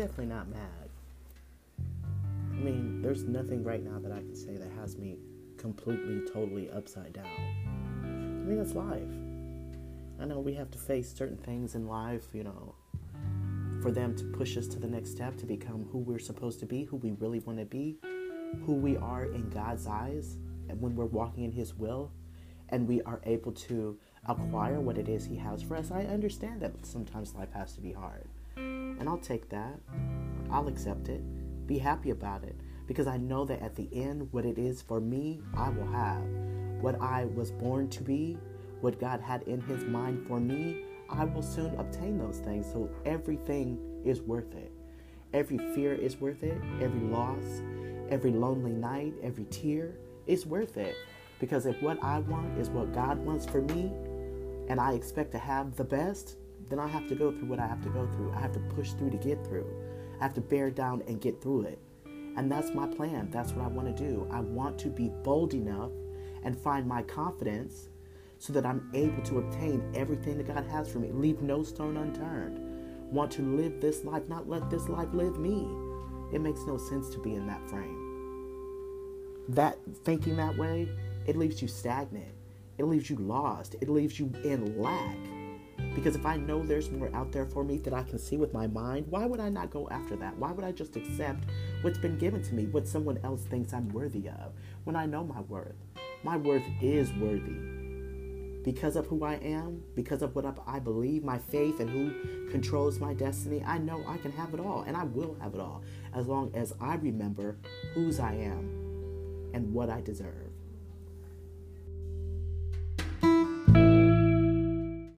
definitely not mad. I mean, there's nothing right now that I can say that has me completely, totally upside down. I mean, it's life. I know we have to face certain things in life, you know, for them to push us to the next step to become who we're supposed to be, who we really want to be, who we are in God's eyes, and when we're walking in His will, and we are able to acquire what it is He has for us. I understand that sometimes life has to be hard, and I'll take that. I'll accept it. Be happy about it because I know that at the end, what it is for me, I will have. What I was born to be, what God had in His mind for me, I will soon obtain those things. So everything is worth it. Every fear is worth it. Every loss, every lonely night, every tear is worth it. Because if what I want is what God wants for me, and I expect to have the best, then I have to go through what I have to go through. I have to push through to get through. I have to bear down and get through it. And that's my plan. That's what I want to do. I want to be bold enough and find my confidence so that I'm able to obtain everything that God has for me. Leave no stone unturned. Want to live this life, not let this life live me. It makes no sense to be in that frame. That thinking that way, it leaves you stagnant. It leaves you lost. It leaves you in lack. Because if I know there's more out there for me that I can see with my mind, why would I not go after that? Why would I just accept what's been given to me, what someone else thinks I'm worthy of, when I know my worth? My worth is worthy because of who I am, because of what I believe, my faith, and who controls my destiny, I know I can have it all, and I will have it all as long as I remember whose I am and what I deserve.